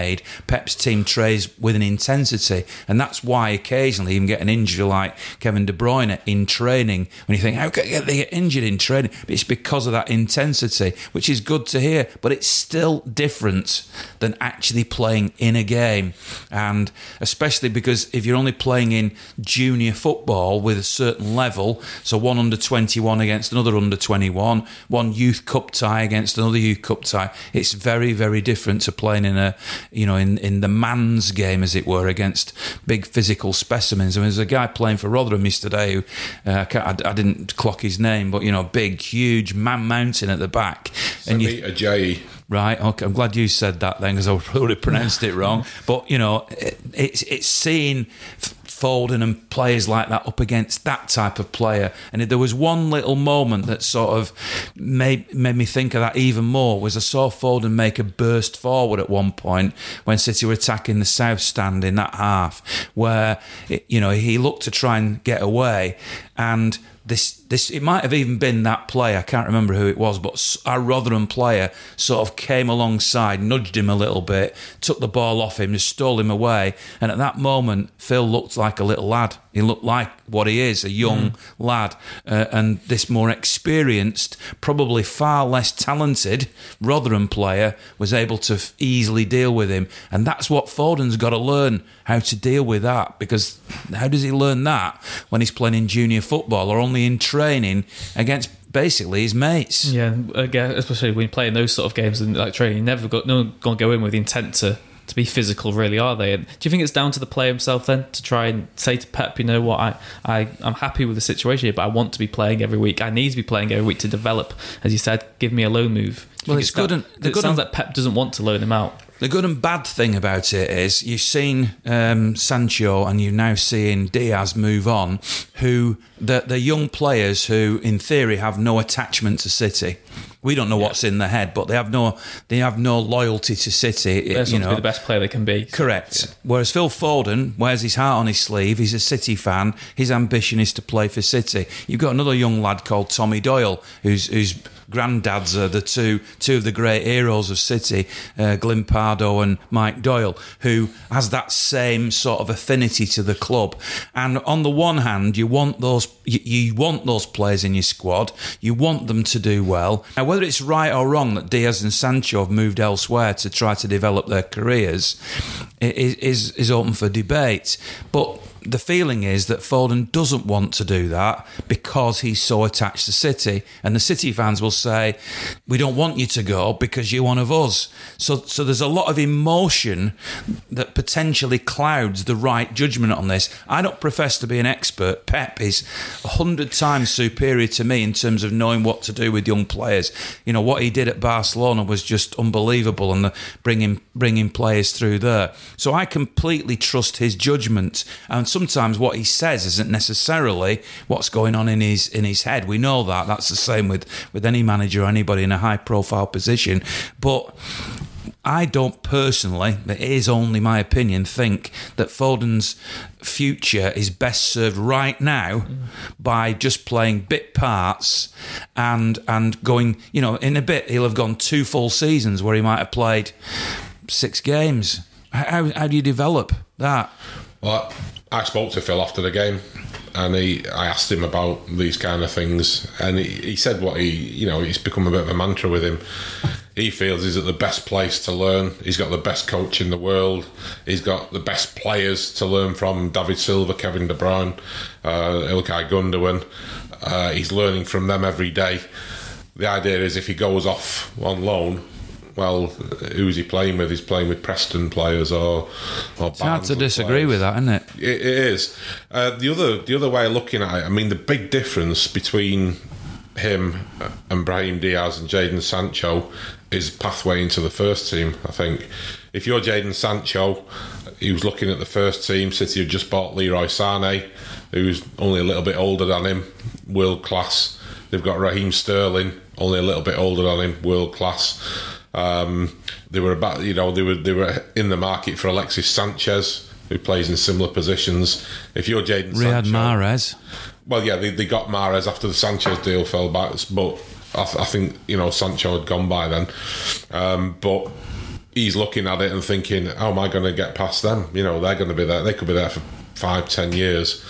Pep's team trains with an intensity, and that's why occasionally you can get an injury like Kevin De Bruyne in training. When you think, how they get injured in training? But it's because of that intensity, which is good to hear, but it's still different than actually playing in a game, and especially because if you're only playing in junior football with a certain level, so one under 21 against another under 21, one youth cup tie against another youth cup tie, it's very, very different to playing in a, you know, in, in the man's game, as it were, against big physical specimens. I mean, there's a guy playing for Rotherham yesterday who, uh, I, I, didn't clock his name, but, you know, big, huge man mountain at the back. and you, Semi Ajayi. Right. Okay. I'm glad you said that then, because I probably pronounced it wrong. But you know, it, it's it's seeing F- Foden and players like that up against that type of player. And there was one little moment that sort of made made me think of that even more was I saw Foden make a burst forward at one point when City were attacking the south stand in that half, where it, you know he looked to try and get away and this this it might have even been that player. I can't remember who it was, but our Rotherham player sort of came alongside, nudged him a little bit, took the ball off him, just stole him away. And at that moment, Phil looked like a little lad. He looked like what he is, a young lad. Uh, and this more experienced, probably far less talented Rotherham player was able to f- easily deal with him. And that's what Foden's got to learn how to deal with that. Because how does he learn that when he's playing in junior football or only in training against basically his mates? Yeah, again, especially when you're playing those sort of games and like training, you never got no one gonna go in with the intent to to be physical, really, are they? And do you think it's down to the player himself then to try and say to Pep, you know what, I, I I'm happy with the situation here, but I want to be playing every week. I need to be playing every week to develop. As you said, give me a loan move. Well, it's good that- and- the it good sounds and- like Pep doesn't want to loan him out. The good and bad thing about it is you've seen um, Sancho and you're now seeing Diaz move on, who the the young players who, in theory, have no attachment to City. We don't know what's in their head, but they have no they have no loyalty to City. They're you know, be the best player they can be. Correct. Whereas Phil Foden wears his heart on his sleeve. He's a City fan. His ambition is to play for City. You've got another young lad called Tommy Doyle, who's whose granddads are the two two of the great heroes of City, uh, Glyn Pardoe and Mike Doyle, who has that same sort of affinity to the club. And on the one hand, you want those you, you want those players in your squad. You want them to do well. Now, whether it's right or wrong that Diaz and Sancho have moved elsewhere to try to develop their careers is is, is open for debate. But the feeling is that Foden doesn't want to do that because he's so attached to City, and the City fans will say, "We don't want you to go because you're one of us." So, so there's a lot of emotion that potentially clouds the right judgment on this. I don't profess to be an expert. Pep is a hundred times superior to me in terms of knowing what to do with young players. You know what he did at Barcelona was just unbelievable, and the bringing bringing players through there. So I completely trust his judgment, and sometimes what he says isn't necessarily what's going on in his in his head. We know that. That's the same with with any manager or anybody in a high profile position, but. I don't personally, it is only my opinion, think that Foden's future is best served right now by just playing bit parts and and going, you know, in a bit he'll have gone two full seasons where he might have played six games. How, how do you develop that? Well, I spoke to Phil after the game, and he, I asked him about these kind of things, and he, he said what he, you know, it's become a bit of a mantra with him. He feels he's at the best place to learn. He's got the best coach in the world. He's got the best players to learn from: David Silva, Kevin De Bruyne, uh, Ilkay Gundogan. Uh, he's learning from them every day. The idea is if he goes off on loan, well, who's he playing with? He's playing with Preston players or or It's hard to disagree with that, isn't it? it, it is. Uh, the other the other way of looking at it, I mean, the big difference between him and Brahim Diaz and Jadon Sancho is pathway into the first team. I think if you're Jadon Sancho, he was looking at the first team. City had just bought Leroy Sane, who's only a little bit older than him, world class. They've got Raheem Sterling, only a little bit older than him, world class. Um, they were about, you know, they were they were in the market for Alexis Sanchez, who plays in similar positions. If you're Jadon Riyad Sancho, Mahrez. well, yeah, they, they got Mahrez after the Sanchez deal fell back, but I, th- I think you know Sancho had gone by then. Um, but he's looking at it and thinking, "How am I going to get past them? You know, they're going to be there. They could be there for five, ten years.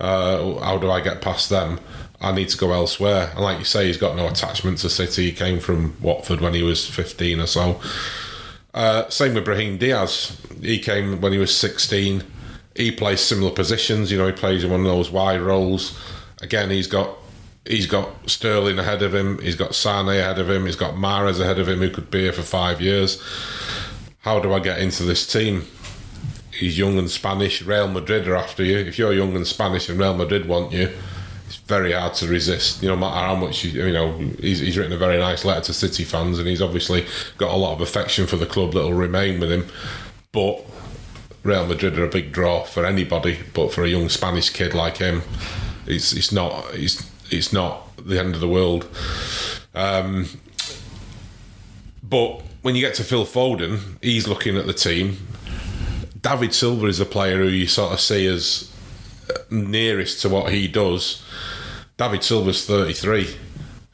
Uh, how do I get past them?" I need to go elsewhere. And like you say, he's got no attachment to City. He came from Watford when he was 15 or so. Uh, same with Brahim Diaz. He came when he was 16. He plays similar positions. You know, he plays in one of those wide roles. Again, he's got he's got Sterling ahead of him. He's got Sane ahead of him. He's got Mahrez ahead of him, who could be here for five years. How do I get into this team? He's young and Spanish. Real Madrid are after you. If you're young and Spanish and Real Madrid want you, it's very hard to resist. You know, no matter how much you, you know, he's, he's written a very nice letter to City fans, and he's obviously got a lot of affection for the club that will remain with him. But Real Madrid are a big draw for anybody, but for a young Spanish kid like him, it's it's not it's it's not the end of the world. Um, but when you get to Phil Foden, he's looking at the team. David Silva is a player who you sort of see as nearest to what he does. David Silva's 33.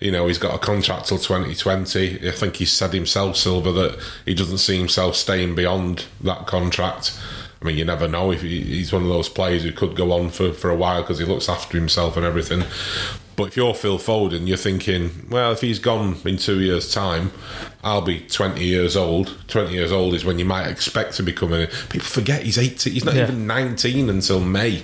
You know, he's got a contract till 2020. I think he said himself, Silva, that he doesn't see himself staying beyond that contract. I mean, you never know if he, he's one of those players who could go on for, for a while because he looks after himself and everything. But if you're Phil Foden, you're thinking, well, if he's gone in two years' time, I'll be 20 years old. 20 years old is when you might expect to be coming in. People forget he's 18. He's not Yeah. even 19 until May.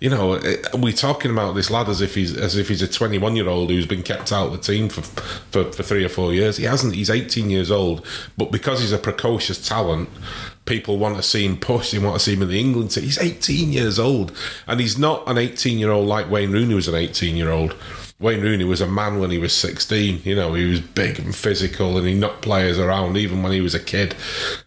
You know, eh, we're talking about this lad as if he's as if he's a 21 year old who's been kept out of the team for, for for three or four years. He hasn't. He's 18 years old, but because he's a precocious talent, people want to see him push. They want to see him in the England team. He's 18 years old, and he's not an 18 year old like Wayne Rooney was an 18 year old. Wayne Rooney was a man when he was 16. You know, he was big and physical and he knocked players around even when he was a kid.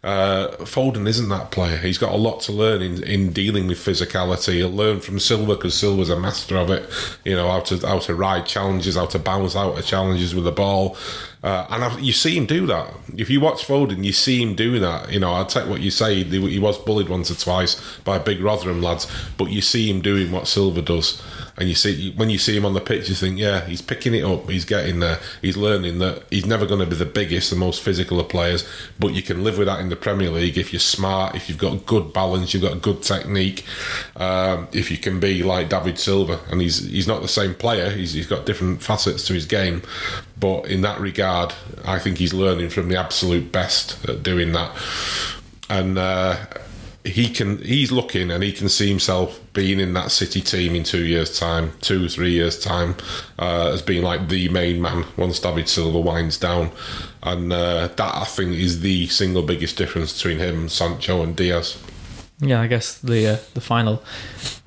Uh, Foden isn't that player. He's got a lot to learn in, in dealing with physicality. He'll learn from Silva because Silva's a master of it. You know, how to, how to ride challenges, how to bounce out of challenges with the ball. Uh, and I've, you see him do that. If you watch Foden, you see him doing that. You know, I'll take what you say. He, was bullied once or twice by big Rotherham lads, but you see him doing what Silva does. And you see when you see him on the pitch, you think, yeah, he's picking it up. He's getting there. He's learning that he's never going to be the biggest, the most physical of players, but you can live with that in the Premier League if you're smart, if you've got good balance, you've got good technique. Um, if you can be like David Silva, and he's he's not the same player. He's he's got different facets to his game, but in that regard, I think he's learning from the absolute best at doing that. And uh, he can he's looking and he can see himself being in that City team in two years' time, two three years' time, uh, as being like the main man once David Silva winds down, and uh, that I think is the single biggest difference between him, Sancho, and Diaz. Yeah, I guess the uh, the final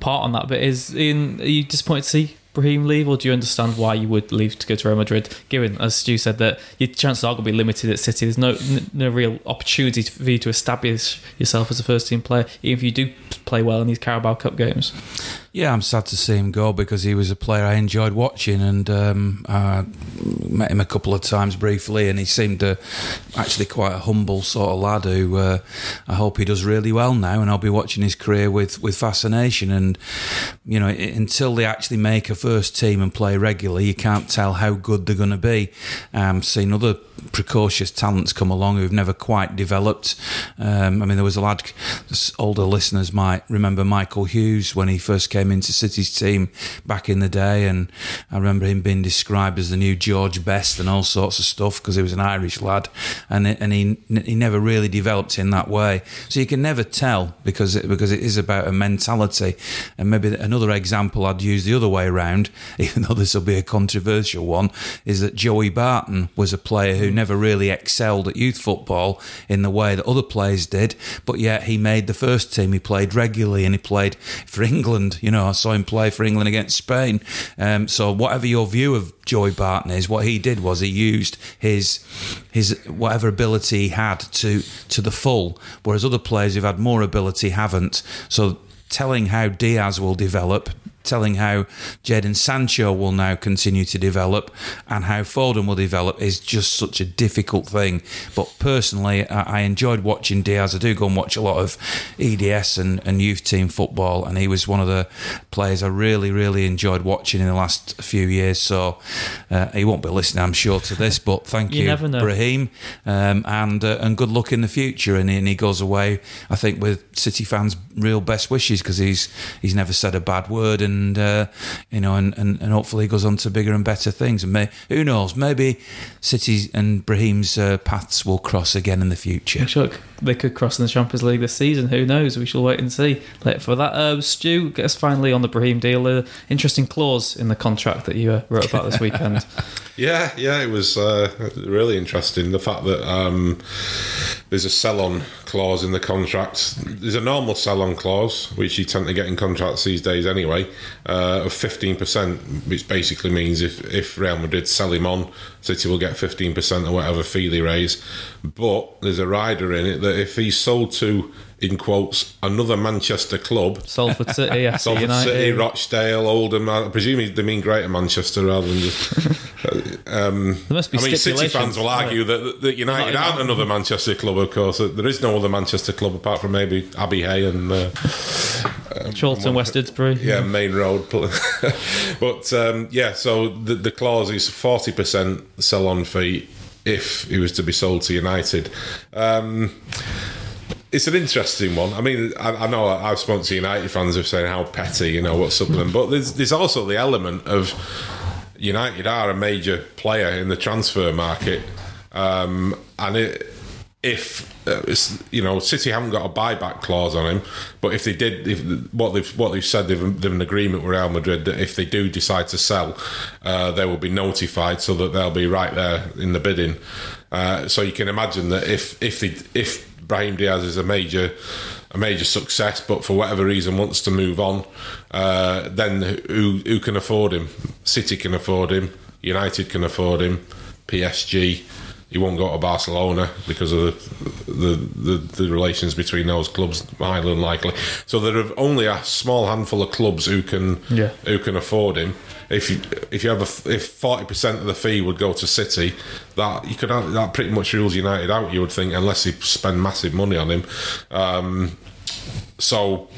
part on that bit is in. Are you disappointed to see Brahim leave, or do you understand why you would leave to go to Real Madrid? Given, as Stu said, that your chances are going to be limited at City. There's no no real opportunity for you to establish yourself as a first team player, even if you do play well in these Carabao Cup games. Yeah, I'm sad to see him go because he was a player I enjoyed watching, and um, I met him a couple of times briefly, and he seemed uh, actually quite a humble sort of lad who uh, I hope he does really well now, and I'll be watching his career with, with fascination. And you know, until they actually make a first team and play regularly, you can't tell how good they're going to be. Um, seen other precocious talents come along who've never quite developed. Um, I mean, there was a lad, older listeners might remember Michael Hughes when he first came into City's team back in the day, and I remember him being described as the new George Best and all sorts of stuff because he was an Irish lad, and it, and he he never really developed in that way. So you can never tell because it, because it is about a mentality. And maybe another example I'd use the other way around, even though this will be a controversial one, is that Joey Barton was a player who never really excelled at youth football in the way that other players did, but yet he made the first team. He played regularly and he played for England. You know, I saw him play for England against Spain. Um, so whatever your view of Joey Barton is, what he did was he used his his whatever ability he had to to the full, whereas other players who've had more ability haven't. So telling how Diaz will develop, telling how Jadon Sancho will now continue to develop, and how Foden will develop is just such a difficult thing. But personally, I enjoyed watching Diaz. I do go and watch a lot of EDS and, and youth team football, and he was one of the players I really, really enjoyed watching in the last few years. So uh, he won't be listening, I'm sure, to this. But thank You you. Brahim, um, and uh, and good luck in the future. And, and he goes away, I think, with City fans' real best wishes because he's he's never said a bad word, and uh, you know, and, and, and hopefully he goes on to bigger and better things. And may, who knows, maybe City and Brahim's uh, paths will cross again in the future. Sure, they could cross in the Champions League this season. Who knows? We shall wait and see. Like, for that, uh, Stu, get us finally on the Brahim deal. Uh, interesting clause in the contract that you uh, wrote about this weekend. Yeah, yeah, it was uh, really interesting. The fact that um, there's a sell-on clause in the contract. There's a normal sell-on clause, which you tend to get in contracts these days anyway, uh, of 15%, which basically means if, if Real Madrid sell him on, City will get 15% or whatever fee they raise. But there's a rider in it that if he's sold to, in quotes, another Manchester club, Salford City, FC Salford United. City, Rochdale, Oldham. I presume they mean Greater Manchester rather than just. Um, There must be I mean, City fans will argue that, that United aren't another Manchester club, of course. There is no other Manchester club apart from maybe Abbey Hey and. Uh, Chorlton, West Didsbury. yeah, main road. but um, yeah, so the, the clause is 40% sell on fee if he was to be sold to United. Um, it's an interesting one. I mean, I, I know I've spoken to United fans who are saying how petty, you know, what's up with them, but there's there's also the element of United are a major player in the transfer market, um, and it, if uh, you know City haven't got a buyback clause on him, but if they did, if what they've what they've said they've, they've an agreement with Real Madrid that if they do decide to sell, uh, they will be notified so that they'll be right there in the bidding. Uh, so you can imagine that if if they if Brahim Diaz is a major a major success, but for whatever reason wants to move on, uh, then who who can afford him? City can afford him. United can afford him. PSG. He won't go to Barcelona because of the the, the, the relations between those clubs highly unlikely. So there are only a small handful of clubs who can Yeah. who can afford him. If you if you have a, if forty percent of the fee would go to City, that you could have, that pretty much rules United out. You would think unless they spend massive money on him. Um, so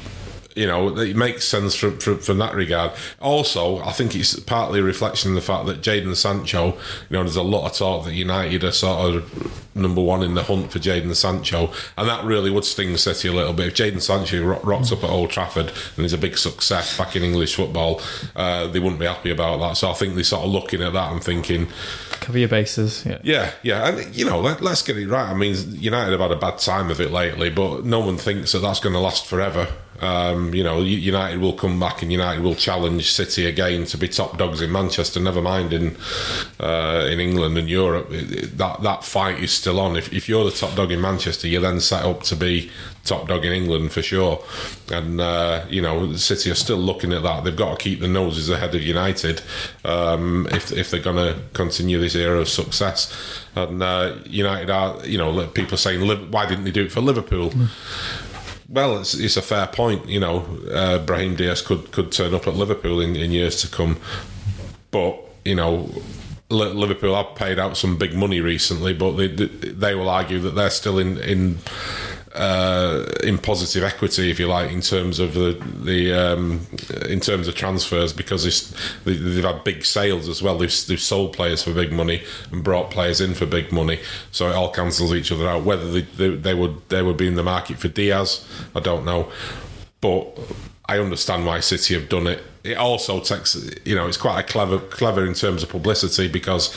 you know it makes sense from, from from that regard. Also, I think it's partly a reflection of the fact that Jadon Sancho. You know, there's a lot of talk that United are sort of number one in the hunt for Jadon Sancho, and that really would sting City a little bit. If Jadon Sancho ro- rocks up at Old Trafford and is a big success back in English football, uh, they wouldn't be happy about that. So I think they're sort of looking at that and thinking. Cover your bases. Yeah. Yeah, yeah, and you know, let, let's get it right. I mean, United have had a bad time of it lately, but no one thinks that that's going to last forever. Um, you know, United will come back and United will challenge City again to be top dogs in Manchester. Never mind in uh, in England and Europe. That that fight is still on. If, if you're the top dog in Manchester, you're then set up to be top dog in England for sure. And uh, you know, City are still looking at that. They've got to keep the noses ahead of United um, if if they're going to continue this era of success. And uh, United are, you know, people saying, why didn't they do it for Liverpool? Well, it's, it's a fair point. You know, uh, Brahim Diaz could could turn up at Liverpool in, in years to come, but you know. Liverpool have paid out some big money recently, but they they will argue that they're still in in uh, in positive equity, if you like, in terms of the the um, in terms of transfers because they've had big sales as well. They've, they've sold players for big money and brought players in for big money, so it all cancels each other out. Whether they, they, they would they would be in the market for Diaz, I don't know, but I understand why City have done it. It also takes, you know, it's quite a clever, clever in terms of publicity because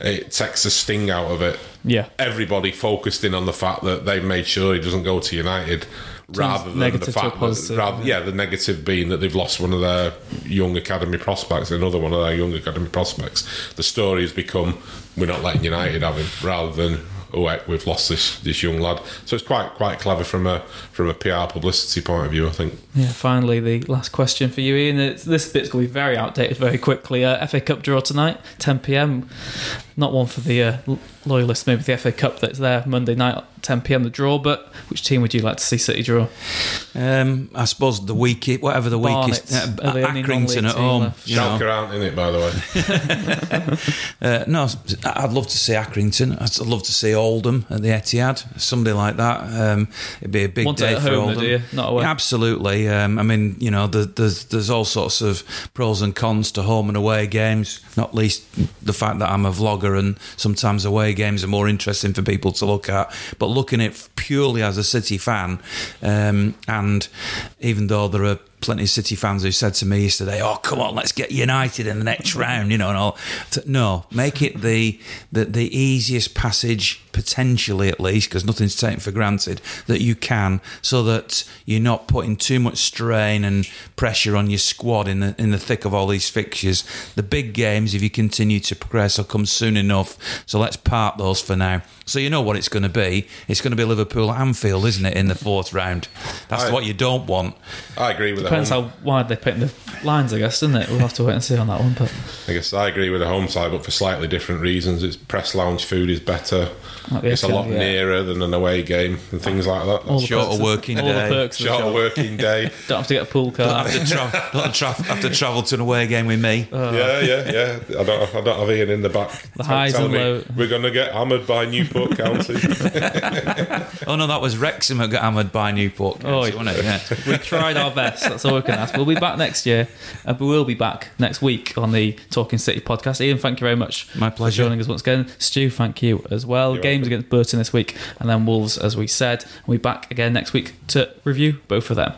it takes the sting out of it Yeah. everybody focused in on the fact that they've made sure he doesn't go to United rather than the negative to a fact that, rather, yeah, the negative being that they've lost one of their young academy prospects, another one of their young academy prospects. The story has become we're not letting United have him rather than oh we've lost this this young lad. So it's quite quite clever from a from a PR publicity point of view, I think. Yeah, finally, the last question for you, Ian. It's, this bit's going to be very outdated very quickly. Uh, FA Cup draw tonight, 10 pm. Not one for the uh, l- loyalists, maybe the FA Cup that's there Monday night, at 10 pm, the draw. But which team would you like to see City draw? Um, I suppose the weakest, whatever the weakest, Barnet uh, the Accrington at team home. left. You know. Schalke aren't in it, by the way. Uh, no, I'd love to see Accrington. I'd love to see Oldham at the Etihad. Somebody like that. Um, it'd be a big Want day at for home, Oldham. do you? Not away? Yeah, absolutely. Um, I mean, you know, the, there's there's all sorts of pros and cons to home and away games. Not least the fact that I'm a vlogger and sometimes away games are more interesting for people to look at. But looking at it purely as a City fan, um, and even though there are plenty of City fans who said to me yesterday, "Oh, come on, let's get United in the next round," you know, and all. No, make it the the, the easiest passage potentially, at least, because nothing's taken for granted that you can, so that you're not putting too much strain and pressure on your squad in the in the thick of all these fixtures. The big games, if you continue to progress, will come soon enough. So let's park those for now. So you know what it's going to be. It's going to be Liverpool Anfield, isn't it, in the fourth round? That's Aye. what you don't want. I agree with Depends um, how wide they pick the lines, I guess, doesn't it? We'll have to wait and see on that one. But I guess I agree with the home side, but for slightly different reasons. It's press lounge food is better. Like it's a lot yeah. nearer than an away game and things like that. all Shorter perks of- working all day. the perks of the Shorter working day. Don't have to get a pool car. have to, tra- have, to tra- have to travel to an away game with me. Oh. yeah, yeah, yeah. I don't, I don't have Ian in the back. The tell- highs and me lows. We're going to get hammered by Newport County. Oh no, that was Wrexham that got hammered by Newport. Oh, County, wasn't it? Yeah. we tried our best. That's all we can ask. We'll be back next year. Uh, but we'll be back next week on the Talking City podcast. Ian, thank you very much. My For pleasure. joining us once again. Stu, thank you as well. You're Games welcome. against Burton this week, and then Wolves, as we said. We'll be back again next week to review both of them.